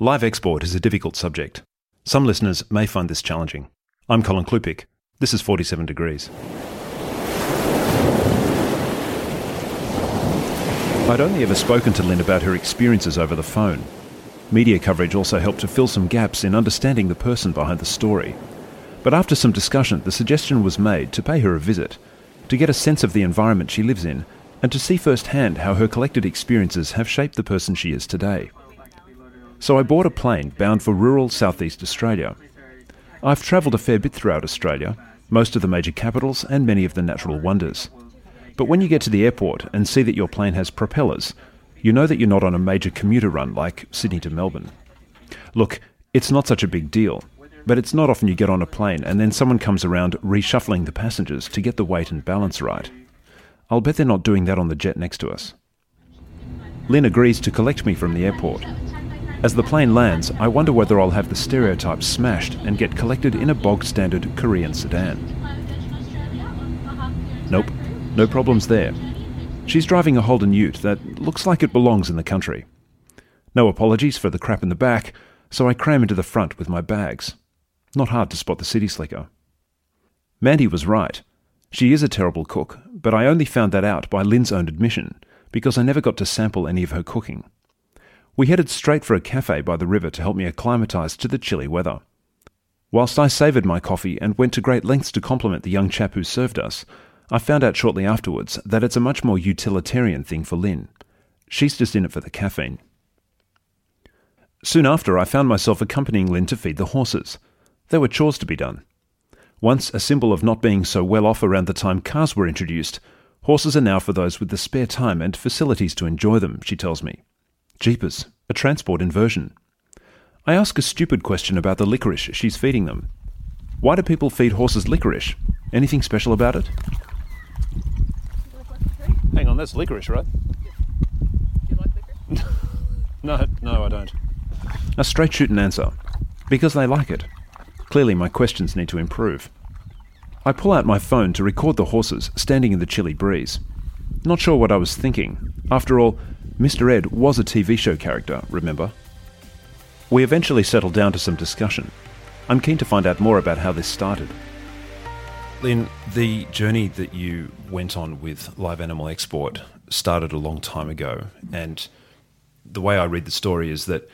Live export is a difficult subject. Some listeners may find this challenging. I'm Colin Klupiec. This is 47 Degrees. I'd only ever spoken to Lynn about her experiences over the phone. Media coverage also helped to fill some gaps in understanding the person behind the story. But after some discussion, the suggestion was made to pay her a visit, to get a sense of the environment she lives in, and to see firsthand how her collected experiences have shaped the person she is today. So I bought a plane bound for rural southeast Australia. I've travelled a fair bit throughout Australia, most of the major capitals and many of the natural wonders. But when you get to the airport and see that your plane has propellers, you know that you're not on a major commuter run like Sydney to Melbourne. Look, it's not such a big deal, but it's not often you get on a plane and then someone comes around reshuffling the passengers to get the weight and balance right. I'll bet they're not doing that on the jet next to us. Lynn agrees to collect me from the airport. As the plane lands, I wonder whether I'll have the stereotypes smashed and get collected in a bog standard Korean sedan. Nope, no problems there. She's driving a Holden Ute that looks like it belongs in the country. No apologies for the crap in the back, so I cram into the front with my bags. Not hard to spot the city slicker. Mandy was right. She is a terrible cook, but I only found that out by Lynn's own admission, because I never got to sample any of her cooking. We headed straight for a cafe by the river to help me acclimatise to the chilly weather. Whilst I savoured my coffee and went to great lengths to compliment the young chap who served us, I found out shortly afterwards that it's a much more utilitarian thing for Lynn. She's just in it for the caffeine. Soon after, I found myself accompanying Lynn to feed the horses. There were chores to be done. Once a symbol of not being so well off around the time cars were introduced, horses are now for those with the spare time and facilities to enjoy them, she tells me. Jeepers, a transport inversion. I ask a stupid question about the licorice she's feeding them. Why do people feed horses licorice? Anything special about it? Hang on, that's licorice, right? Do you like licorice? No, no, I don't. A straight shooting answer. Because they like it. Clearly, my questions need to improve. I pull out my phone to record the horses standing in the chilly breeze. Not sure what I was thinking. After all, Mr. Ed was a TV show character, remember? We eventually settled down to some discussion. I'm keen to find out more about how this started. Lynn, the journey that you went on with Live Animal Export started a long time ago, and the way I read the story is that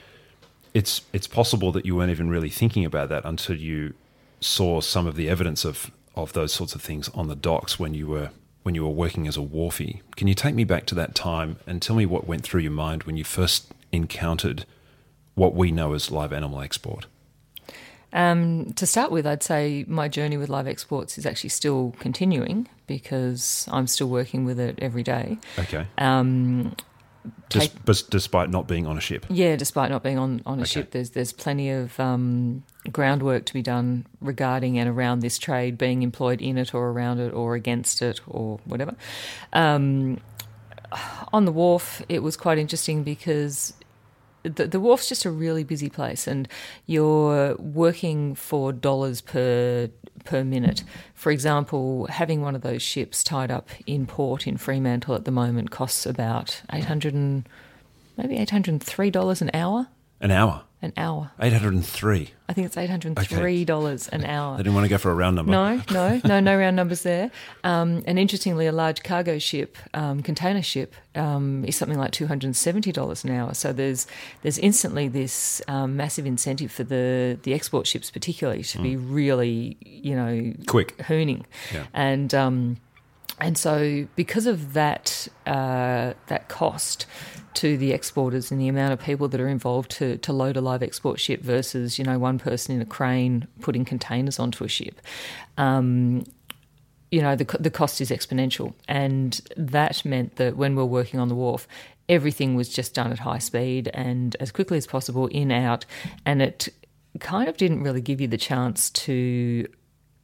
it's it's possible that you weren't even really thinking about that until you saw some of the evidence of of those sorts of things on the docks when you were when you were working as a wharfie. Can you take me back to that time and tell me what went through your mind when you first encountered what we know as live animal export? Um, to start with, I'd say my journey with live exports is actually still continuing because I'm still working with it every day. Okay. Um, Des- take- despite not being on a ship. yeah, despite not being on, on a Okay. ship, there's there's plenty of um, groundwork to be done regarding and around this trade, being employed in it or around it or against it or whatever. Um, on the wharf, it was quite interesting because the, the wharf's just a really busy place, and you're working for dollars per per minute. For example, having one of those ships tied up in port in Fremantle at the moment costs about eight hundred and maybe eight hundred and three dollars an hour. An hour. An hour. 803. I think it's eight hundred and three dollars an hour. They didn't want to go for a round number. No, no, no, no round numbers there. Um, and interestingly, a large cargo ship, um, container ship, um, is something like two hundred and seventy dollars an hour. So there's there's instantly this um, massive incentive for the the export ships, particularly, to be really, you know, Quick. hooning, Yeah. and um, and so because of that uh, that cost to the exporters and the amount of people that are involved to, to load a live export ship versus you know one person in a crane putting containers onto a ship, um, you know the the cost is exponential, and that meant that when we're working on the wharf. Everything was just done at high speed and as quickly as possible, in out, and it kind of didn't really give you the chance to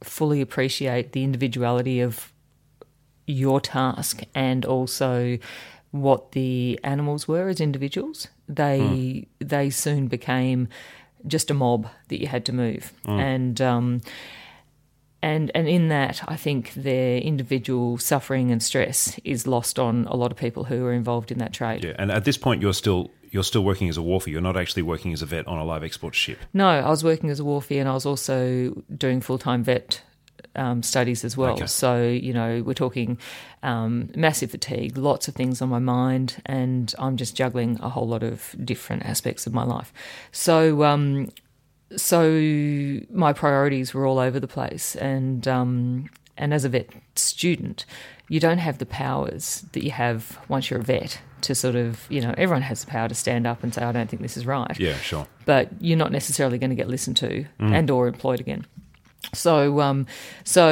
fully appreciate the individuality of your task and also what the animals were as individuals. They they soon became just a mob that you had to move, and um, and and in that, I think their individual suffering and stress is lost on a lot of people who are involved in that trade. Yeah, and at this point, you're still you're still working as a wharfer. You're not actually working as a vet on a live export ship. No, I was working as a wharfie, and I was also doing full time vet um, studies as well. Okay. So, you know, we're talking um, massive fatigue, lots of things on my mind, and I'm just juggling a whole lot of different aspects of my life. So, um, so my priorities were all over the place, and um, and as a vet student, you don't have the powers that you have once you're a vet to sort of, you know, everyone has the power to stand up and say, I don't think this is right Yeah, sure. but you're not necessarily going to get listened to and or employed again. So, um, so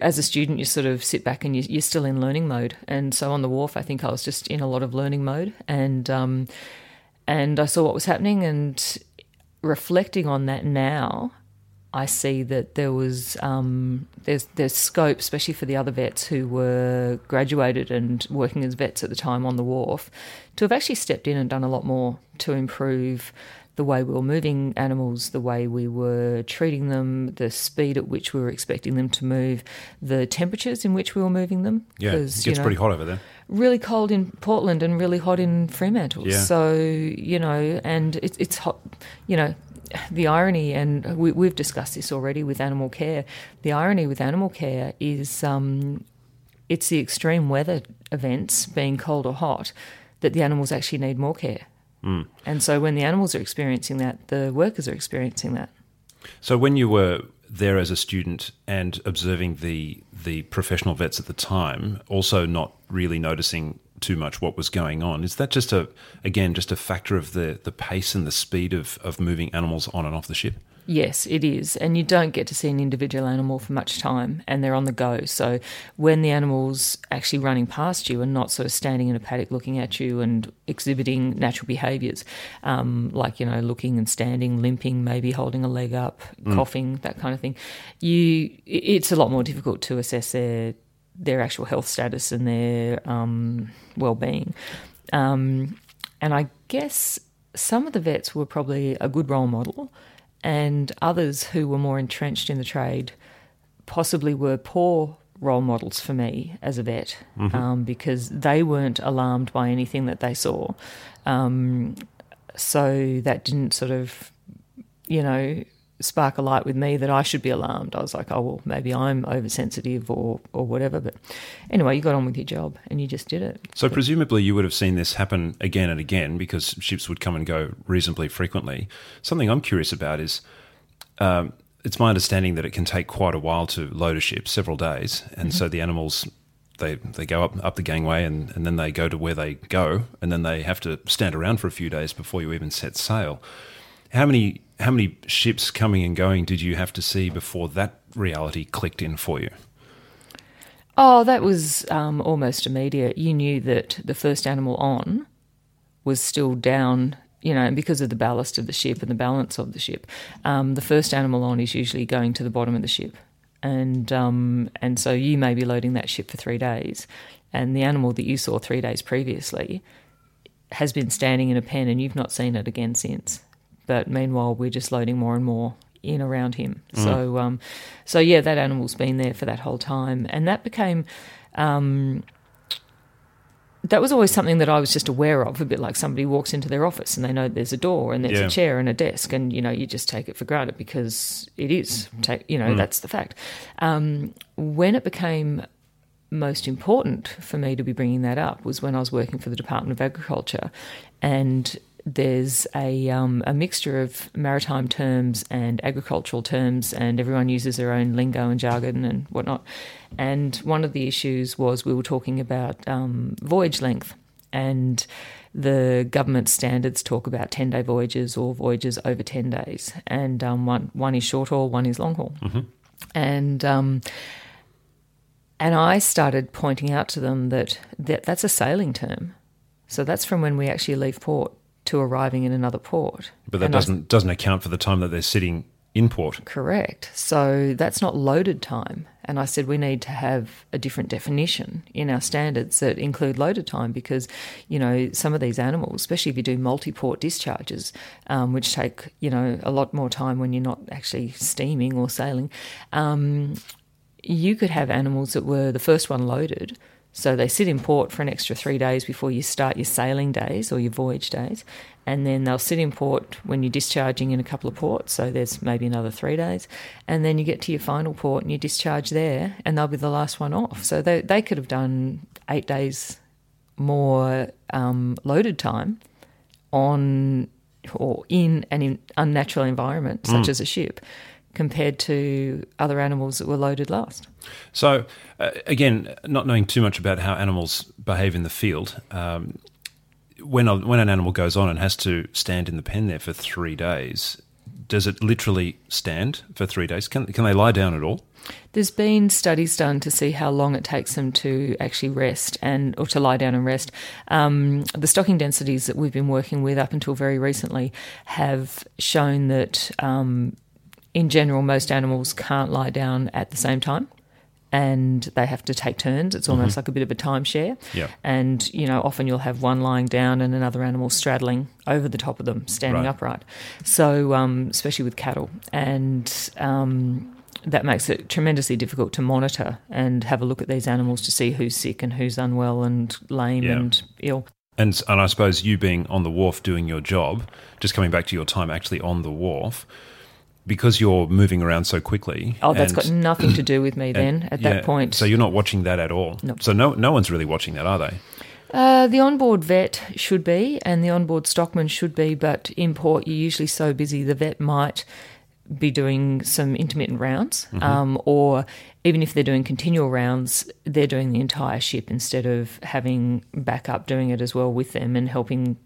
as a student, you sort of sit back and you, you're still in learning mode. And so on the wharf, I think I was just in a lot of learning mode, and um, and I saw what was happening. And reflecting on that now, I see that there was um, there's there's scope, especially for the other vets who were graduated and working as vets at the time on the wharf, to have actually stepped in and done a lot more to improve the way we were moving animals, the way we were treating them, the speed at which we were expecting them to move, the temperatures in which we were moving them. Yeah, it gets you know, pretty hot over there. really cold in Portland and really hot in Fremantle. Yeah. So you know, and it, it's hot. You know, the irony, and we, we've discussed this already with animal care. The irony with animal care is um, it's the extreme weather events, being cold or hot, that the animals actually need more care. Mm. And so when the animals are experiencing that, the workers are experiencing that. So when you were there as a student and observing the the professional vets at the time, also not really noticing too much what was going on, is that just a again just a factor of the the pace and the speed of of moving animals on and off the ship? Yes, it is. And you don't get to see an individual animal for much time and they're on the go. So when the animal's actually running past you and not sort of standing in a paddock looking at you and exhibiting natural behaviours, um, like, you know, looking and standing, limping, maybe holding a leg up, coughing, that kind of thing, you it's a lot more difficult to assess their their actual health status and their um, well-being. Um, and I guess some of the vets were probably a good role model, and others who were more entrenched in the trade possibly were poor role models for me as a vet um, because they weren't alarmed by anything that they saw. Um, so that didn't sort of, you know, spark a light with me that I should be alarmed. I was like, oh well, maybe I'm oversensitive or or whatever. But anyway, you got on with your job and you just did it. So presumably you would have seen this happen again and again because ships would come and go reasonably frequently. Something I'm curious about is um, it's my understanding that it can take quite a while to load a ship, several days, and so the animals they they go up up the gangway and, and then they go to where they go, and then they have to stand around for a few days before you even set sail. How many how many ships coming and going did you have to see before that reality clicked in for you? Oh, that was um, almost immediate. You knew that the first animal on was still down, you know, because of the ballast of the ship and the balance of the ship, um, the first animal on is usually going to the bottom of the ship, and um, and so you may be loading that ship for three days, and the animal that you saw three days previously has been standing in a pen, and you've not seen it again since. But meanwhile, we're just loading more and more in around him. So, um, so yeah, that animal's been there for that whole time, and that became. Um, that was always something that I was just aware of, a bit like somebody walks into their office and they know there's a door and there's Yeah. a chair and a desk, and you know you just take it for granted because it is, take, you know, that's the fact. Um, when it became most important for me to be bringing that up was when I was working for the Department of Agriculture, and there's a um, a mixture of maritime terms and agricultural terms, and everyone uses their own lingo and jargon and whatnot. And one of the issues was we were talking about um, voyage length, and the government standards talk about ten day voyages or voyages over ten days, and um, one one is short haul, one is long haul, and um, and I started pointing out to them that, that that's a sailing term. So that's from when we actually leave port to arriving in another port. But that And doesn't doesn't account for the time that they're sitting in port. Correct. So that's not loaded time. And I said we need to have a different definition in our standards that include loaded time because, you know, some of these animals, especially if you do multi port discharges, um, which take, you know, a lot more time when you're not actually steaming or sailing, um, you could have animals that were the first one loaded So they sit in port for an extra three days before you start your sailing days or your voyage days. And then they'll sit in port when you're discharging in a couple of ports. So there's maybe another three days. And then you get to your final port and you discharge there, and they'll be the last one off. So they, they could have done eight days more um, loaded time on or in an in unnatural environment such as a ship compared to other animals that were loaded last. So, uh, again, not knowing too much about how animals behave in the field, um, when, a, when an animal goes on and has to stand in the pen there for three days, does it literally stand for three days? Can, can they lie down at all? There's been studies done to see how long it takes them to actually rest and or to lie down and rest. Um, the stocking densities that we've been working with up until very recently have shown that, um, in general, most animals can't lie down at the same time. And they have to take turns. It's almost like a bit of a timeshare. Yeah. And, you know, often you'll have one lying down and another animal straddling over the top of them, standing Right. upright. So, um, especially with cattle. And um, that makes it tremendously difficult to monitor and have a look at these animals to see who's sick and who's unwell and lame and ill. And, and I suppose you being on the wharf doing your job, just coming back to your time actually on the wharf, because you're moving around so quickly. Oh, that's and- got nothing to do with me then and- at yeah, that point. So you're not watching that at all. Nope. So no, no one's really watching that, are they? Uh, the onboard vet should be, and the onboard stockman should be, but in port you're usually so busy the vet might be doing some intermittent rounds, um, or even if they're doing continual rounds, they're doing the entire ship instead of having backup doing it as well with them and helping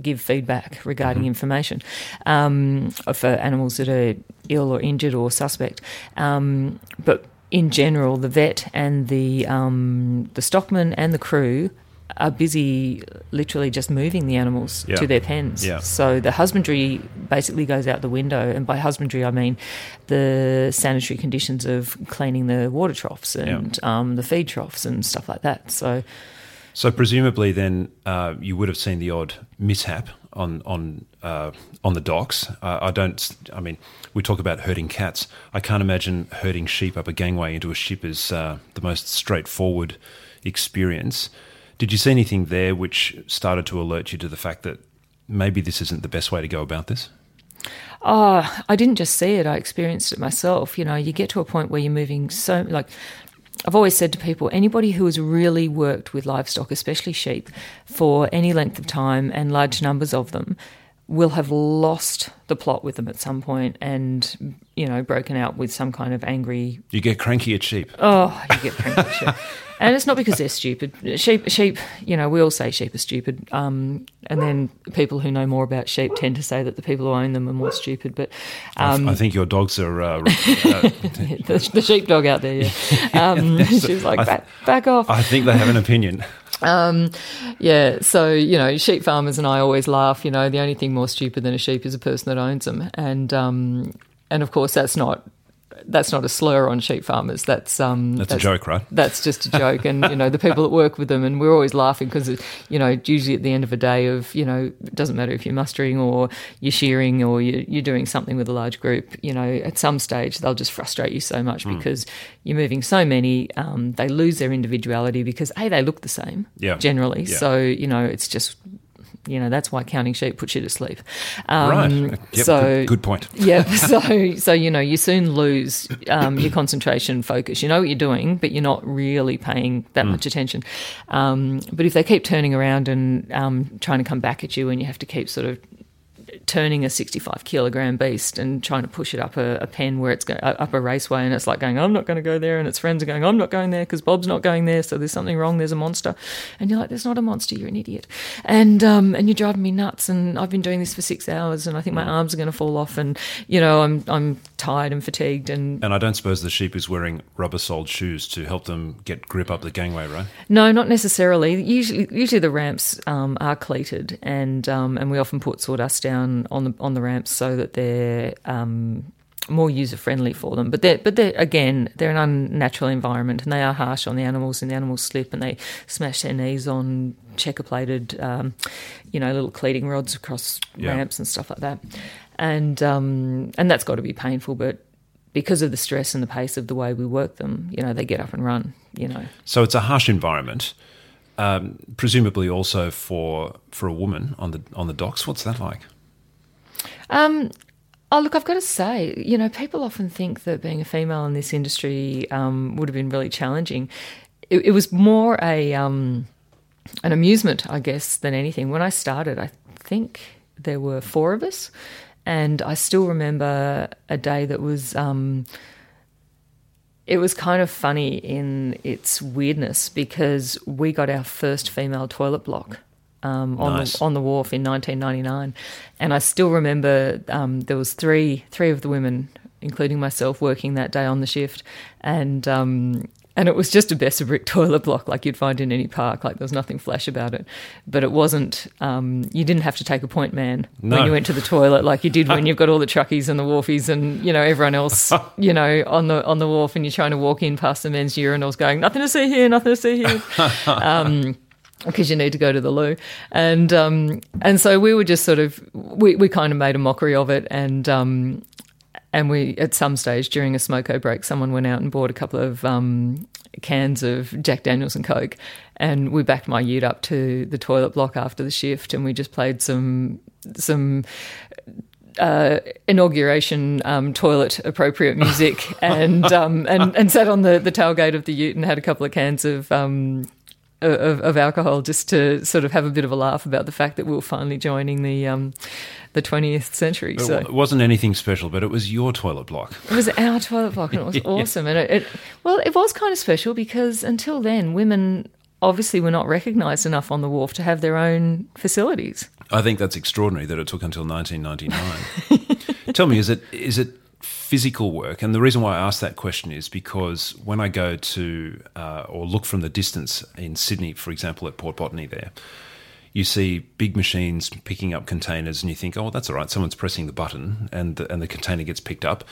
give feedback regarding information um, for animals that are ill or injured or suspect. Um, but in general, the vet and the um, the stockman and the crew are busy literally just moving the animals Yeah. to their pens. Yeah. So the husbandry basically goes out the window, and by husbandry I mean the sanitary conditions of cleaning the water troughs and um, the feed troughs and stuff like that. So So presumably, then uh, you would have seen the odd mishap on on uh, on the docks. Uh, I don't. I mean, we talk about herding cats. I can't imagine herding sheep up a gangway into a ship is uh, the most straightforward experience. Did you see anything there which started to alert you to the fact that maybe this isn't the best way to go about this? Oh, I didn't just see it, I experienced it myself. You know, you get to a point where you're moving so, like, I've always said to people anybody who has really worked with livestock, especially sheep, for any length of time and large numbers of them, will have lost the plot with them at some point and, you know, broken out with some kind of angry You get cranky at sheep. Oh, you get cranky at sheep. And it's not because they're stupid. Sheep, sheep, you know, we all say sheep are stupid. Um, and then people who know more about sheep tend to say that the people who own them are more stupid. But um, I think your dogs are. Uh, uh, the, the sheepdog out there, yeah. Um, she's like, I th- back, back off. I think they have an opinion. Um, yeah, so you know, sheep farmers and I always laugh. You know, the only thing more stupid than a sheep is a person that owns them, and um, and of course that's not that's not a slur on sheep farmers. That's um, That's a joke, right? That's just a joke, and you know the people that work with them, and we're always laughing because you know usually at the end of a day of you know it doesn't matter if you're mustering or you're shearing or you're, you're doing something with a large group. You know, at some stage they'll just frustrate you so much Hmm. because you're moving so many. Um, they lose their individuality because a they look the same Yeah. generally. Yeah. So you know it's just. You know that's why counting sheep puts you to sleep. Um, right. Yep, so good, good point. yeah, so so you know you soon lose um, your concentration, focus. You know what you're doing, but you're not really paying that much attention. Um, but if they keep turning around and um, trying to come back at you, and you have to keep sort of turning a 65 kilogram beast and trying to push it up a, a pen where it's go, up a raceway, and it's like going, I'm not going to go there, and its friends are going, I'm not going there because Bob's not going there, so there's something wrong. There's a monster, and you're like, there's not a monster. You're an idiot, and um, and you're driving me nuts. And I've been doing this for six hours, and I think my arms are going to fall off, and you know I'm I'm tired and fatigued, and And I don't suppose the sheep is wearing rubber soled shoes to help them get grip up the gangway, right? No, not necessarily. Usually, usually the ramps um, are cleated, and um, and we often put sawdust down on the on the ramps so that they're um, more user friendly for them. But they're but they're again they're an unnatural environment, and they are harsh on the animals, and the animals slip and they smash their knees on checker plated, um, you know, little cleating rods across Yeah. ramps and stuff like that, and um, and that's got to be painful, but because of the stress and the pace of the way we work them, you know, they get up and run. You know, So it's a harsh environment, um, presumably also for for a woman on the on the docks. What's that like? Um, oh, look, I've got to say, you know, people often think that being a female in this industry um, would have been really challenging. It, it was more a um, an amusement, I guess, than anything. When I started, I think there were four of us, and I still remember a day that was. Um, it was kind of funny in its weirdness because we got our first female toilet block um, on Nice. the on the wharf in 1999, and I still remember um, there was three three of the women, including myself, working that day on the shift, and um, and it was just a Besser brick toilet block like you'd find in any park. Like there was nothing flash about it, but it wasn't. Um, you didn't have to take a point man No. when you went to the toilet like you did when you've got all the truckies and the wharfies and you know everyone else you know on the on the wharf and you're trying to walk in past the men's urinals going nothing to see here, nothing to see here. um, because you need to go to the loo, and um, and so we were just sort of we, we kind of made a mockery of it, and um, and we at some stage during a smoko break, someone went out and bought a couple of um, cans of Jack Daniels and Coke, and we backed my ute up to the toilet block after the shift, and we just played some some uh, inauguration um, toilet appropriate music and um, and and sat on the, the tailgate of the Ute and had a couple of cans of. Um, of, of alcohol, just to sort of have a bit of a laugh about the fact that we were finally joining the um, the twentieth century. It So it wasn't anything special, but it was your toilet block. it was our toilet block, and it was awesome. And it, it, well, it was kind of special because until then, women obviously were not recognised enough on the wharf to have their own facilities. I think that's extraordinary that it took until 1999. Tell me, is it is it physical work? And the reason why I ask that question is because when I go to uh, or look from the distance in Sydney, for example, at Port Botany, there you see big machines picking up containers, and you think, oh, that's all right. Someone's pressing the button, and the, and the container gets picked up.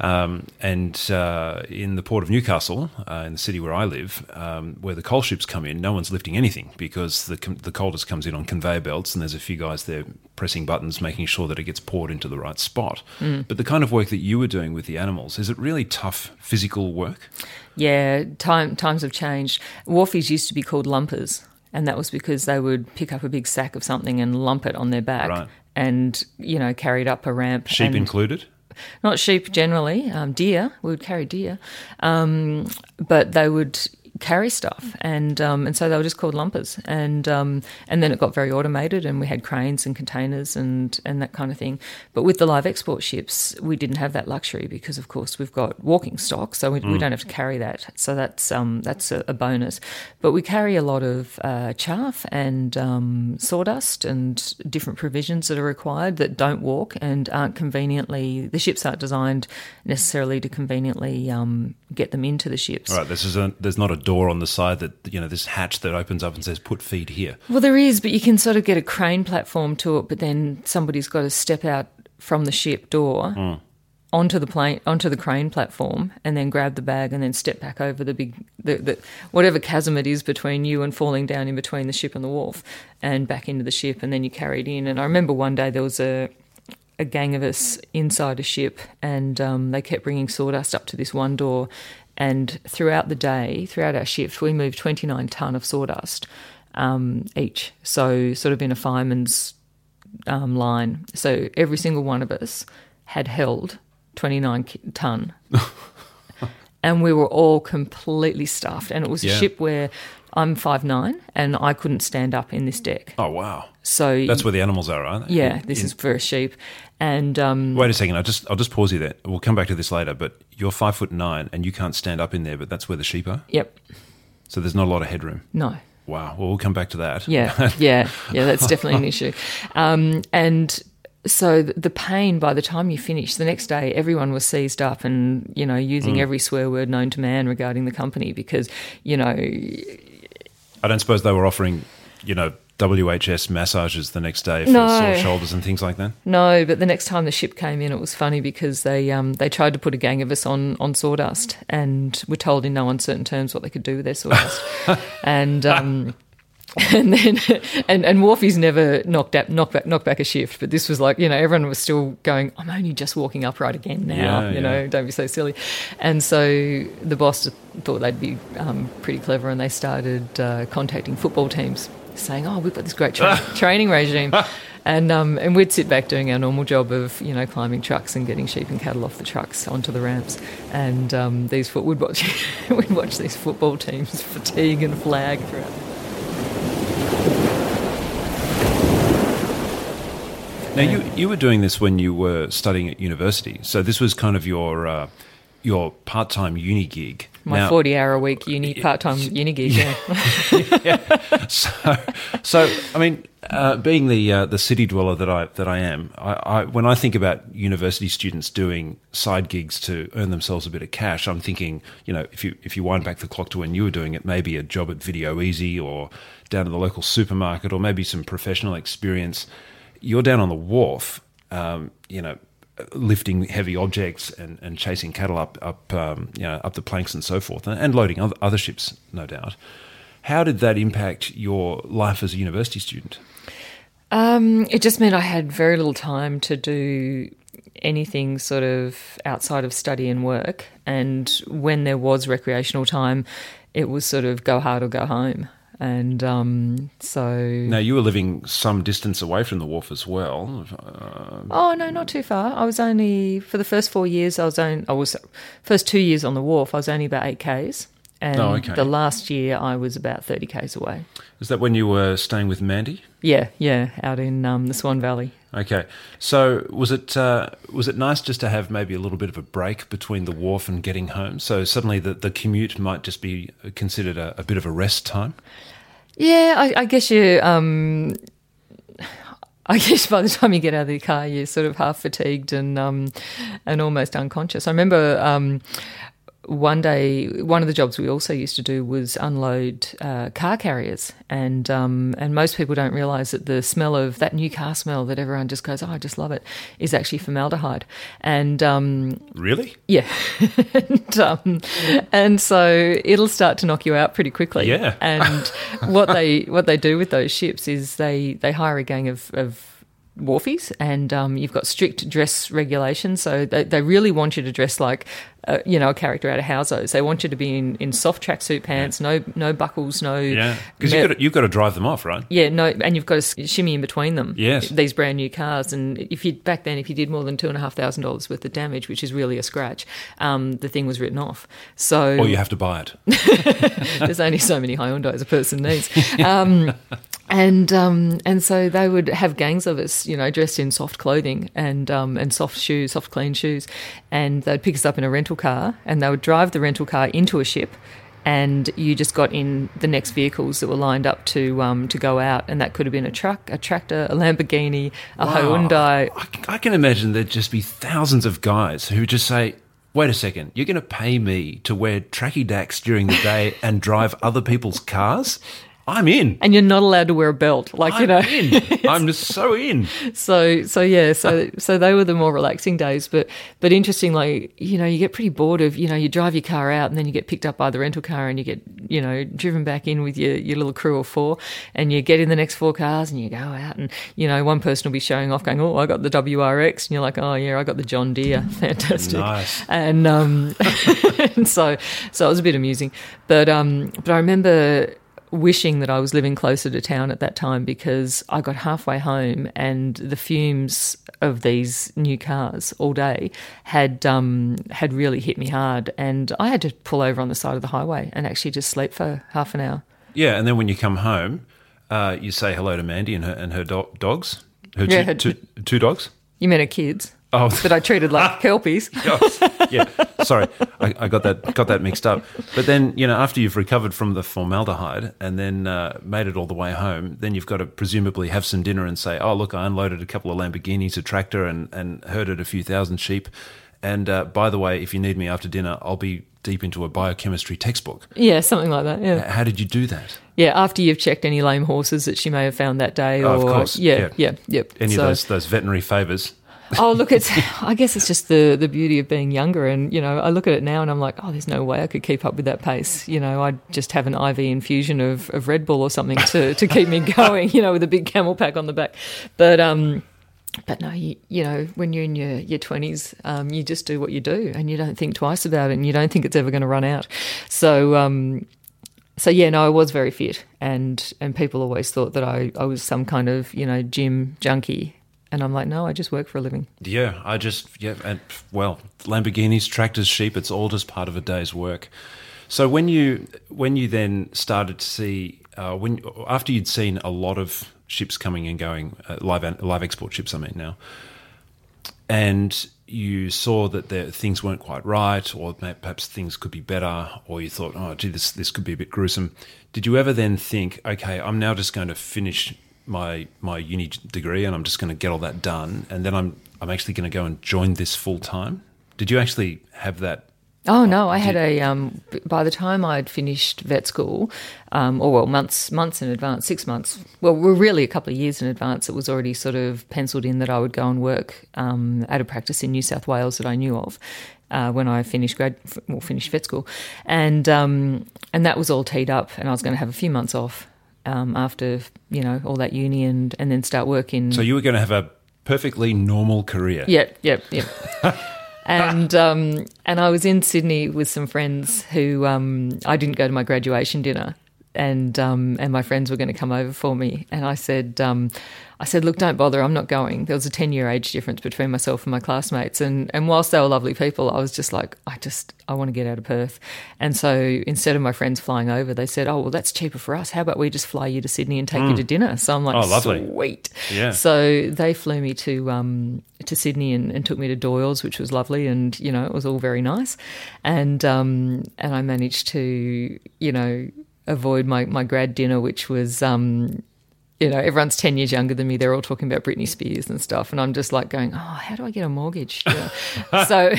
Um, and uh, in the port of Newcastle, uh, in the city where I live, um, where the coal ships come in, no one's lifting anything because the com- the coal just comes in on conveyor belts, and there's a few guys there pressing buttons, making sure that it gets poured into the right spot. But the kind of work that you were doing with the animals is it really tough physical work? Yeah, time times have changed. Wharfies used to be called lumpers, and that was because they would pick up a big sack of something and lump it on their back, Right. and you know carry it up a ramp. Sheep and, included. not sheep generally, um, deer. We would carry deer, um, but they would carry stuff, and um, and so they were just called lumpers, and um, and then it got very automated, and we had cranes and containers and and that kind of thing. But with the live export ships, we didn't have that luxury because, of course, we've got walking stock, so we, we don't have to carry that. So that's um, that's a, a bonus. But we carry a lot of uh, chaff and um, sawdust and different provisions that are required that don't walk and aren't conveniently. The ships aren't designed necessarily to conveniently um, get them into the ships. All right, this is a, there's not a door on the side that you know this hatch that opens up and says "put feed here." Well, there is, but you can sort of get a crane platform to it, but then somebody's got to step out from the ship door onto the plane, onto the crane platform, and then grab the bag and then step back over the big, the, the whatever chasm it is between you and falling down in between the ship and the wharf, and back into the ship, and then you carry it in. And I remember one day there was a a gang of us inside a ship, and um, they kept bringing sawdust up to this one door. And throughout the day, throughout our shift, we moved 29 ton of sawdust um, each. So, sort of in a fireman's um, line. So, every single one of us had held 29 ton. and we were all completely stuffed. And it was a ship where I'm 5'9 and I couldn't stand up in this deck. Oh wow, So, that's where the animals are, aren't they? yeah, In- this in- is for a sheep. And um, Wait a second. I'll just I'll just pause you there. We'll come back to this later. But you're five foot nine and you can't stand up in there. But that's where the sheep are. yep, So there's not a lot of headroom. no. Wow. Well, we'll come back to that. Yeah, yeah, yeah. That's definitely an issue. Um, and so the pain by the time you finish, the next day everyone was seized up and you know using every swear word known to man regarding the company because you know I don't suppose they were offering, you know, WHS massages the next day for No. sore shoulders and things like that. no. But the next time the ship came in, it was funny because they um, they tried to put a gang of us on on sawdust and were told in no uncertain terms what they could do with their sawdust, and. Um, and then and and Wharfies never knocked out knocked back knocked back a shift, but this was like you know everyone was still going. I'm only just walking upright again now. Yeah, you yeah. know, don't be so silly. And so the boss thought they'd be um, pretty clever, and they started uh, contacting football teams, saying, "Oh, we've got this great tra- training regime." And um, and we'd sit back doing our normal job of you know climbing trucks and getting sheep and cattle off the trucks onto the ramps, and um, these foot would watch we'd watch these football teams fatigue and flag throughout. Now you you were doing this when you were studying at university, so this was kind of your uh, your part time uni gig. My Now- forty hour a week uni part time uni gig. Yeah. so, so I mean, uh, being the uh, the city dweller that I that I am, I, I, when I think about university students doing side gigs to earn themselves a bit of cash, I'm thinking, you know, if you if you wind back the clock to when you were doing it, maybe a job at Video Ezy or down at the local supermarket, or maybe some professional experience. You're down on the wharf, um, you know. Lifting heavy objects and, and chasing cattle up up um, you know up the planks and so forth, and, and loading other, ships, no doubt. How did that impact your life as a university student? Um, it just meant I had very little time to do anything sort of outside of study and work. And when there was recreational time, it was sort of go hard or go home. And um, so. Now you were living some distance away from the wharf as well. Uh, Oh no, not too far. I was only for the first four years. I was only I was first two years on the wharf. I was only about eight k's, and Oh, okay. the last year I was about thirty k's away. is that when you were staying with Mandy? Yeah, yeah, out in um, the Swan Valley. Okay, so was it uh, was it nice just to have maybe a little bit of a break between the wharf and getting home? So suddenly the, the commute might just be considered a, a bit of a rest time. Yeah, I, I guess you. Um, I guess by the time you get out of the car, you're sort of half fatigued and um, and almost unconscious. I remember um, one day, one of the jobs we also used to do was unload uh, car carriers, and um, and most people don't realise that the smell of that new car smell that everyone just goes, oh, I just love it, is actually formaldehyde, and um, Really? yeah, and, um, and so it'll start to knock you out pretty quickly. Yeah. and what they what they do with those ships is they they hire a gang of. of wharfies and um, you've got strict dress regulations so they, they really want you to dress like uh, you know a character out of Housos they want you to be in, in soft tracksuit pants no no buckles no Yeah, because you've got to, you've got to drive them off, right? yeah, no, and you've got to shimmy in between them. Yes. these brand new cars, and if you back then, if you did more than two and a half thousand dollars worth of damage, which is really a scratch, um, the thing was written off. So Or you have to buy it. there's only so many Hyundais a person needs. Um, and um, and so they would have gangs of us, you know, dressed in soft clothing and um, and soft shoes, soft clean shoes, and they'd pick us up in a rental car, and they would drive the rental car into a ship. And you just got in the next vehicles that were lined up to um, to go out, and that could have been a truck, a tractor, a Lamborghini, a Wow. Hyundai. I, I can imagine there'd just be thousands of guys who would just say, wait a second, you're going to pay me to wear tracky dacks during the day and drive other people's cars? I'm in. And you're not allowed to wear a belt, like you I'm know. in. I'm just so in. So so yeah, so so they were the more relaxing days. But but interestingly, you know, you get pretty bored of you know you drive your car out and then you get picked up by the rental car and you get you know driven back in with your your little crew of four and you get in the next four cars and you go out and you know one person will be showing off going oh I got the WRX and you're like oh yeah I got the John Deere fantastic Nice. and um and so so it was a bit amusing but um but I remember wishing that I was living closer to town at that time because I got halfway home and the fumes of these new cars all day had um, had really hit me hard, and I had to pull over on the side of the highway and actually just sleep for half an hour. Yeah, and then when you come home, uh, you say hello to Mandy and her and her do- dogs. Her, Yeah, two, her- two, two dogs. You meant her kids Oh, that I treated like kelpies. Yeah. Sorry, I, I got that got that mixed up. But then you know, after you've recovered from the formaldehyde and then uh, made it all the way home, then you've got to presumably have some dinner and say, "Oh, look, I unloaded a couple of Lamborghinis, a tractor, and and herded a few thousand sheep." And uh, by the way, if you need me after dinner, I'll be deep into a biochemistry textbook. Yeah, something like that. Yeah. How did you do that? Yeah, after you've checked any lame horses that she may have found that day, or Oh, of course, yeah, yeah. yeah, yep. Any So- of those those veterinary favours? Oh, look, it's. I guess it's just the the beauty of being younger, and you know, I look at it now and I'm like, oh, there's no way I could keep up with that pace. You know, I'd just have an IV infusion of, of Red Bull or something to to keep me going. You know, with a big CamelBak on the back. But um, but no, you, you know, when you're in your your twenties, um, you just do what you do, and you don't think twice about it, and you don't think it's ever going to run out. So um, so yeah, no, I was very fit, and and people always thought that I I was some kind of you know gym junkie, and I'm like, no, I just work for a living. Yeah, I just yeah, and well, Lamborghinis, tractors, sheep, it's all just part of a day's work. So when you when you then started to see uh, when after you'd seen a lot of ships coming and going, uh, live live export ships, I mean now, and you saw that the, things weren't quite right, or perhaps things could be better, or you thought, oh, gee, this this could be a bit gruesome. Did you ever then think, okay, I'm now just going to finish my my uni degree and I'm just going to get all that done, and then I'm I'm actually going to go and join this full time. Did you actually have that? Oh no, I had a. Um, by the time I'd finished vet school, um, or well, months months in advance, six months. Well, we're really a couple of years in advance. It was already sort of penciled in that I would go and work um, at a practice in New South Wales that I knew of, uh, when I finished grad, well, finished vet school, and um, and that was all teed up, and I was going to have a few months off um, after you know all that uni and and then start working. So you were going to have a perfectly normal career. Yep, yep, yep. and um, and I was in Sydney with some friends who um, I didn't go to my graduation dinner, and um, and my friends were going to come over for me, and I said. I said, look, don't bother, I'm not going. There was a 10 year age difference between myself and my classmates. And, and whilst they were lovely people, I was just like, I just, I want to get out of Perth. And so instead of my friends flying over, they said, oh, well, that's cheaper for us. How about we just fly you to Sydney and take mm. you to dinner? So I'm like, oh, lovely. sweet. Yeah. So they flew me to, um, to Sydney and, and, took me to Doyle's, which was lovely. And, you know, it was all very nice. And, um, and I managed to, you know, avoid my, my grad dinner, which was, um, you know, everyone's 10 years younger than me. They're all talking about Britney Spears and stuff. And I'm just like going, oh, how do I get a mortgage? Yeah. so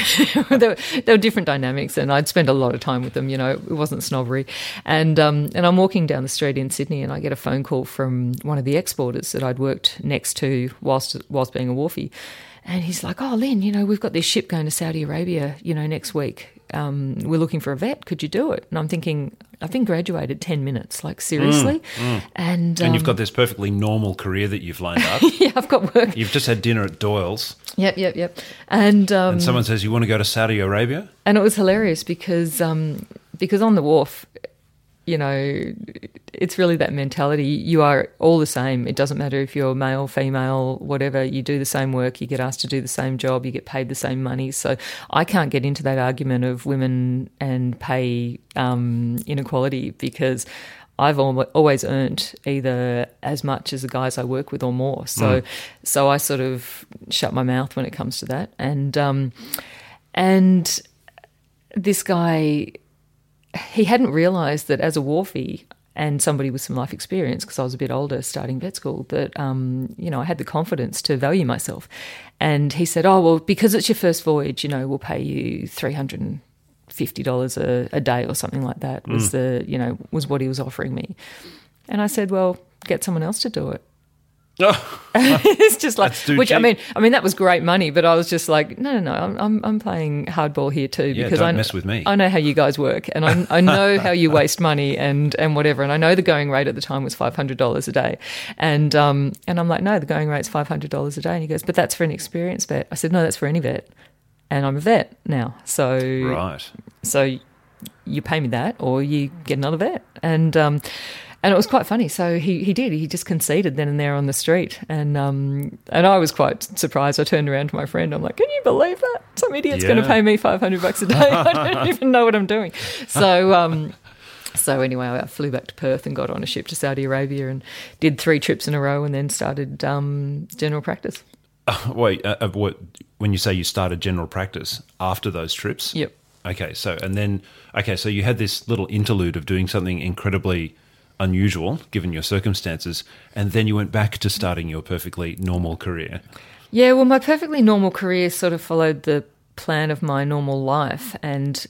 there, were, there, were different dynamics and I'd spend a lot of time with them, you know, it wasn't snobbery. And, um, and I'm walking down the street in Sydney and I get a phone call from one of the exporters that I'd worked next to whilst, whilst being a wharfie. And he's like, oh, Lynn, you know, we've got this ship going to Saudi Arabia, you know, next week. Um, we're looking for a vet. Could you do it? And I'm thinking, I've been graduated 10 minutes, like seriously. Mm, mm. And um, and you've got this perfectly normal career that you've lined up. yeah, I've got work. You've just had dinner at Doyle's. Yep, yep, yep. And, um, and someone says, You want to go to Saudi Arabia? And it was hilarious because, um, because on the wharf, you know, it's really that mentality. You are all the same. It doesn't matter if you're male, female, whatever. You do the same work. You get asked to do the same job. You get paid the same money. So I can't get into that argument of women and pay um, inequality because I've always earned either as much as the guys I work with or more. So, mm. so I sort of shut my mouth when it comes to that. And um, and this guy he hadn't realised that as a wharfie and somebody with some life experience, because I was a bit older starting vet school, that, um, you know, I had the confidence to value myself. And he said, oh, well, because it's your first voyage, you know, we'll pay you 350 dollars a, day or something like that was mm. the you know was what he was offering me and i said well get someone else to do it it's just like which cheap. I mean, I mean that was great money, but I was just like, no, no, no, I'm I'm, I'm playing hardball here too yeah, because don't I mess with me. I know how you guys work, and I I know how you waste money and and whatever, and I know the going rate at the time was five hundred dollars a day, and um and I'm like, no, the going rate's five hundred dollars a day, and he goes, but that's for an experienced vet. I said, no, that's for any vet, and I'm a vet now, so right, so you pay me that, or you get another vet, and um and it was quite funny. So he, he did. He just conceded then and there on the street, and um, and I was quite surprised. I turned around to my friend. I'm like, "Can you believe that? Some idiot's yeah. going to pay me 500 bucks a day. I don't even know what I'm doing." So. Um, so anyway, I flew back to Perth and got on a ship to Saudi Arabia and did three trips in a row, and then started um, general practice. Uh, wait, uh, what, when you say you started general practice after those trips? Yep. Okay, so and then okay, so you had this little interlude of doing something incredibly unusual given your circumstances, and then you went back to starting your perfectly normal career. Yeah, well, my perfectly normal career sort of followed the plan of my normal life, and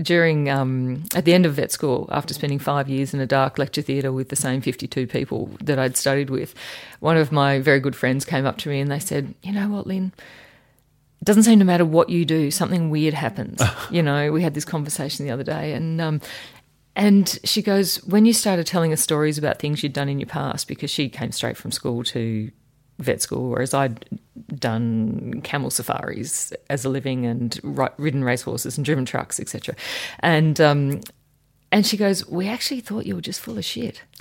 during um, at the end of vet school, after spending five years in a dark lecture theatre with the same fifty-two people that I'd studied with, one of my very good friends came up to me and they said, "You know what, Lynn." It doesn't seem to matter what you do, something weird happens. you know, we had this conversation the other day, and um, and she goes, when you started telling us stories about things you'd done in your past, because she came straight from school to vet school, whereas I'd done camel safaris as a living and ridden racehorses and driven trucks, etc. And um, and she goes, We actually thought you were just full of shit.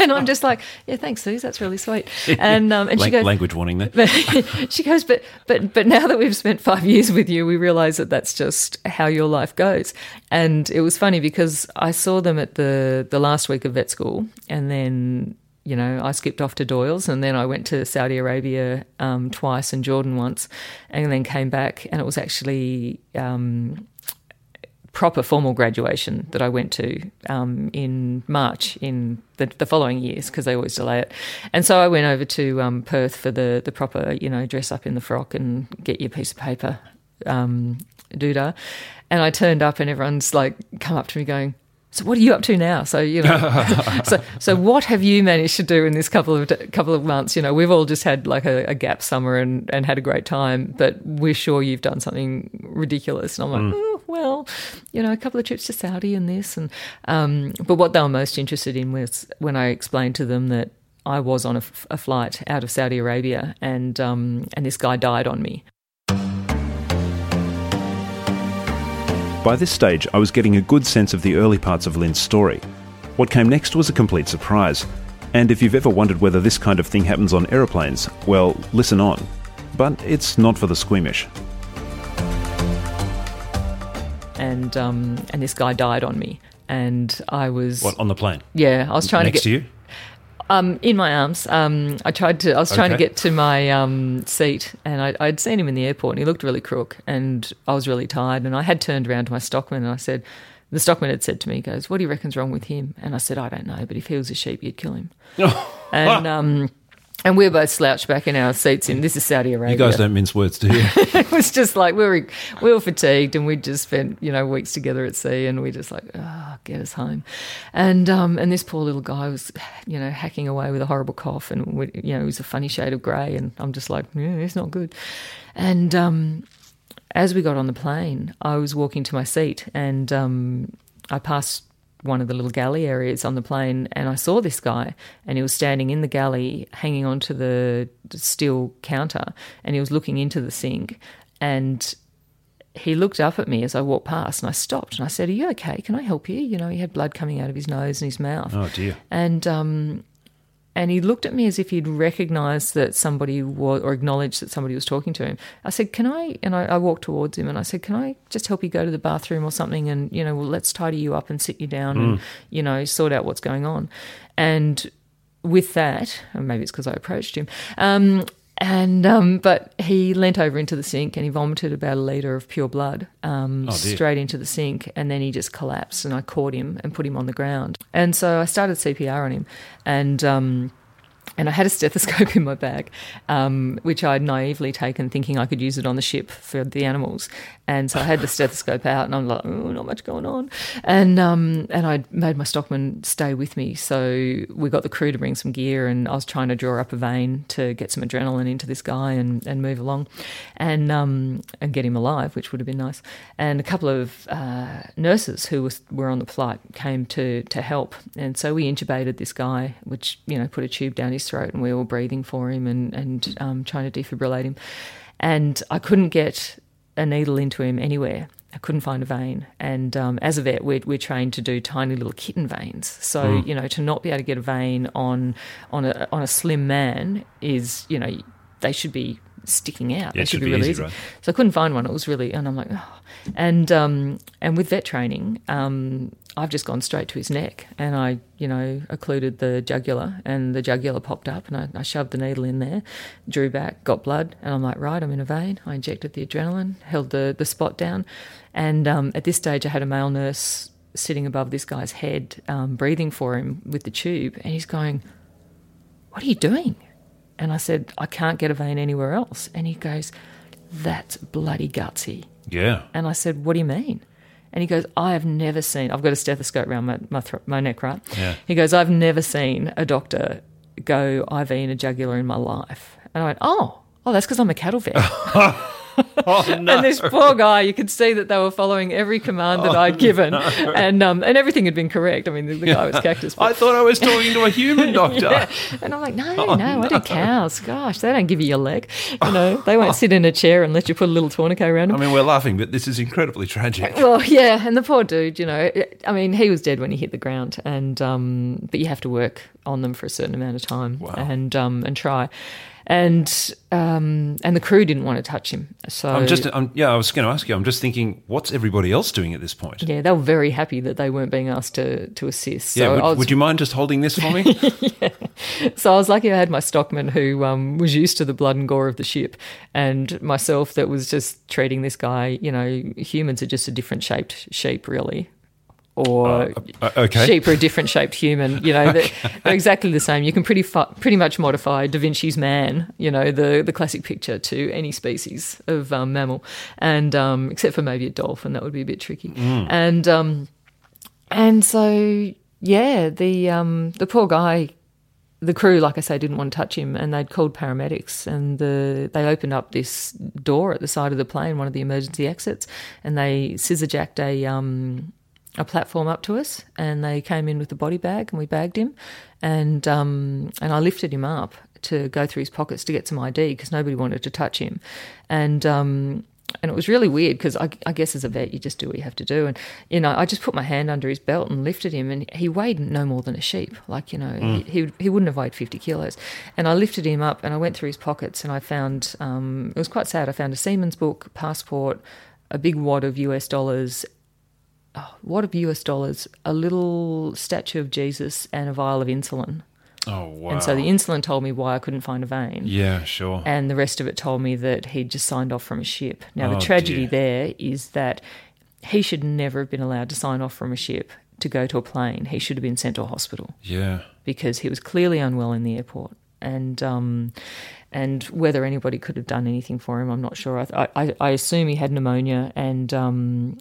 and I'm just like, Yeah, thanks, Suze. That's really sweet. And um, and she goes, Language warning there. she goes, but, but, but now that we've spent five years with you, we realize that that's just how your life goes. And it was funny because I saw them at the, the last week of vet school and then you know, I skipped off to Doyle's and then I went to Saudi Arabia um, twice and Jordan once, and then came back. And it was actually um, proper formal graduation that I went to um, in March in the, the following years because they always delay it. And so I went over to um, Perth for the, the proper, you know, dress up in the frock and get your piece of paper um, doodah. And I turned up and everyone's like come up to me going, so what are you up to now? So you know, so so what have you managed to do in this couple of couple of months? You know, we've all just had like a, a gap summer and, and had a great time, but we're sure you've done something ridiculous. And I'm like, mm. Well, you know, a couple of trips to Saudi and this, and um, but what they were most interested in was when I explained to them that I was on a, a flight out of Saudi Arabia and um, and this guy died on me. By this stage, I was getting a good sense of the early parts of Lynn's story. What came next was a complete surprise. And if you've ever wondered whether this kind of thing happens on aeroplanes, well, listen on. But it's not for the squeamish. And um, and this guy died on me, and I was what on the plane? Yeah, I was trying next to get to you. Um, in my arms. Um, I tried to. I was trying okay. to get to my um, seat, and I, would seen him in the airport, and he looked really crook, and I was really tired, and I had turned around to my stockman, and I said, the stockman had said to me, he "Goes, what do you reckon's wrong with him?" And I said, "I don't know, but if he was a sheep, you'd kill him." and um, and we are both slouched back in our seats in this is Saudi Arabia. You guys don't mince words, do you? it was just like we were we were fatigued and we'd just spent, you know, weeks together at sea and we are just like, oh, get us home. And um and this poor little guy was, you know, hacking away with a horrible cough and we, you know, he was a funny shade of grey and I'm just like, yeah, it's not good. And um as we got on the plane, I was walking to my seat and um I passed one of the little galley areas on the plane and I saw this guy and he was standing in the galley hanging onto the steel counter and he was looking into the sink and he looked up at me as I walked past and I stopped and I said, Are you okay? Can I help you? You know, he had blood coming out of his nose and his mouth. Oh dear. And um and he looked at me as if he'd recognized that somebody was, or acknowledged that somebody was talking to him. I said, Can I? And I, I, walked towards him and I said, Can I just help you go to the bathroom or something? And, you know, well, let's tidy you up and sit you down mm. and, you know, sort out what's going on. And with that, and maybe it's because I approached him, um, and um, but he leant over into the sink and he vomited about a liter of pure blood um, oh straight into the sink, and then he just collapsed. And I caught him and put him on the ground. And so I started CPR on him, and um, and I had a stethoscope in my bag, um, which I'd naively taken thinking I could use it on the ship for the animals. And so I had the stethoscope out, and I'm like, oh, not much going on. And um, and I made my stockman stay with me. So we got the crew to bring some gear, and I was trying to draw up a vein to get some adrenaline into this guy and, and move along, and um, and get him alive, which would have been nice. And a couple of uh, nurses who was, were on the flight came to to help, and so we intubated this guy, which you know put a tube down his throat, and we were breathing for him and and um, trying to defibrillate him. And I couldn't get a needle into him anywhere. I couldn't find a vein. And um, as a vet, we're, we're, trained to do tiny little kitten veins. So mm. you know, to not be able to get a vein on on a on a slim man is you know they should be sticking out. Yeah, they should, be, be really easy. easy. Right? So I couldn't find one. It was really, and I'm like, oh. and um, and with vet training, um, I've just gone straight to his neck and I, you know, occluded the jugular and the jugular popped up and I, I, shoved the needle in there, drew back, got blood, and I'm like, right, I'm in a vein. I injected the adrenaline, held the, the spot down. And um, at this stage, I had a male nurse sitting above this guy's head, um, breathing for him with the tube. And he's going, What are you doing? And I said, I can't get a vein anywhere else. And he goes, That's bloody gutsy. Yeah. And I said, What do you mean? And he goes, I have never seen, I've got a stethoscope around my, my, my neck, right? Yeah. He goes, I've never seen a doctor go IV in a jugular in my life. And I went, oh, oh, that's because I'm a cattle vet. Oh, no. And this poor guy, you could see that they were following every command that I'd given, and um, and everything had been correct. I mean, the, the guy was cactus. I thought I was talking to a human doctor. Yeah. And I'm like, no, no, I do cows. Gosh, they don't give you your leg. You know, they won't sit in a chair and let you put a little tourniquet around them. I mean, we're laughing, but this is incredibly tragic. Well, yeah, and the poor dude, you know, I mean, he was dead when he hit the ground, and um, but you have to work on them for a certain amount of time Wow. and um, and try, and um, and the crew didn't want to touch him, so I'm just, I'm, yeah, I was going to ask you. I'm just thinking, what's everybody else doing at this point? yeah, they were very happy that they weren't being asked to to assist. Yeah, So would, was would you mind just holding this for me? yeah. So I was lucky I had my stockman who um, was used to the blood and gore of the ship, and myself that was just treating this guy. You know, humans are just a different shaped sheep, really. Or Uh, okay. sheep are a different shaped human. You know, they're, they're exactly the same. You can pretty fu- pretty much modify Da Vinci's man. You know, the the classic picture to any species of um, mammal, and um, except for maybe a dolphin, that would be a bit tricky. And um, and so yeah, the um, the poor guy the crew, like I say, didn't want to touch him, and they'd called paramedics, and the they opened up this door at the side of the plane, one of the emergency exits, and they scissor jacked a um, a platform up to us, and they came in with the body bag, and we bagged him, and um, and I lifted him up to go through his pockets to get some ID because nobody wanted to touch him, and. Um, and it was really weird because I, I guess as a vet you just do what you have to do. And you know I just put my hand under his belt and lifted him and he weighed no more than a sheep. Like you know he, he he wouldn't have weighed 50 kilos. And I lifted him up and I went through his pockets and I found um, it was quite sad. I found a seaman's book passport a big wad of US dollars oh, wad of US dollars a little statue of Jesus and a vial of insulin Oh, wow. and so the insulin told me why I couldn't find a vein yeah, sure. and the rest of it told me that he'd just signed off from a ship. Now, Oh, the tragedy dear. there is that he should never have been allowed to sign off from a ship to go to a plane. He should have been sent to a hospital yeah. because he was clearly unwell in the airport. And um, and whether anybody could have done anything for him, I'm not sure. I, I, I assume he had pneumonia and um,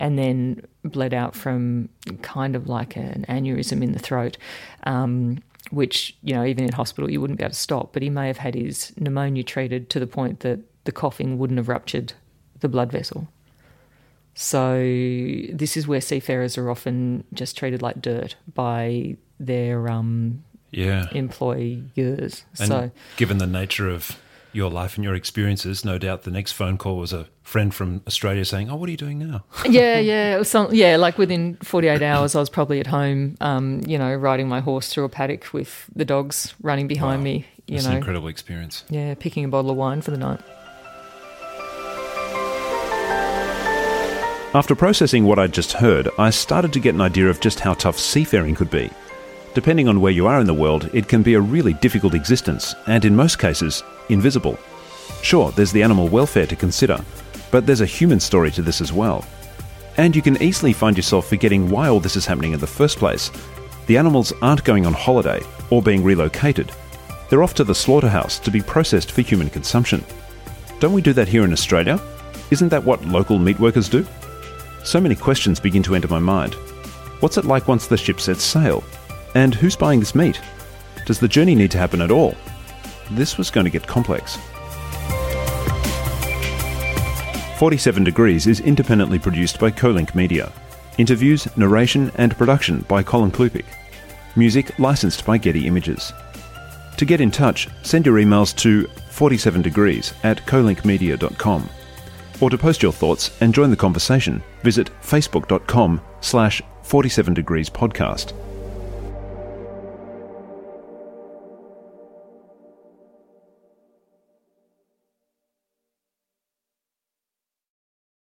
and then bled out from kind of like an aneurysm in the throat, um, which you know even in hospital you wouldn't be able to stop. But he may have had his pneumonia treated to the point that the coughing wouldn't have ruptured the blood vessel. So this is where seafarers are often just treated like dirt by their um, Yeah. employers. And so given the nature of your life and your experiences, no doubt the next phone call was a friend from Australia saying, "Oh, what are you doing now?" yeah, yeah, it was some, yeah. Like within forty eight hours, I was probably at home, um, you know, riding my horse through a paddock with the dogs running behind Wow. me. You It's an know, incredible experience. yeah, picking a bottle of wine for the night. After processing what I'd just heard, I started to get an idea of just how tough seafaring could be. Depending on where you are in the world, it can be a really difficult existence, and in most cases, invisible. Sure, there's the animal welfare to consider, but there's a human story to this as well. And you can easily find yourself forgetting why all this is happening in the first place. The animals aren't going on holiday or being relocated. They're off to the slaughterhouse to be processed for human consumption. Don't we do that here in Australia? Isn't that what local meat workers do? So many questions begin to enter my mind. What's it like once the ship sets sail? And who's buying this meat? Does the journey need to happen at all? This was going to get complex. 47 Degrees is independently produced by Colink Media. Interviews, narration, and production by Colin Klupiec. Music licensed by Getty Images. To get in touch, send your emails to 47degrees at colinkmedia.com. Or to post your thoughts and join the conversation, visit facebook.com slash 47 degrees podcast.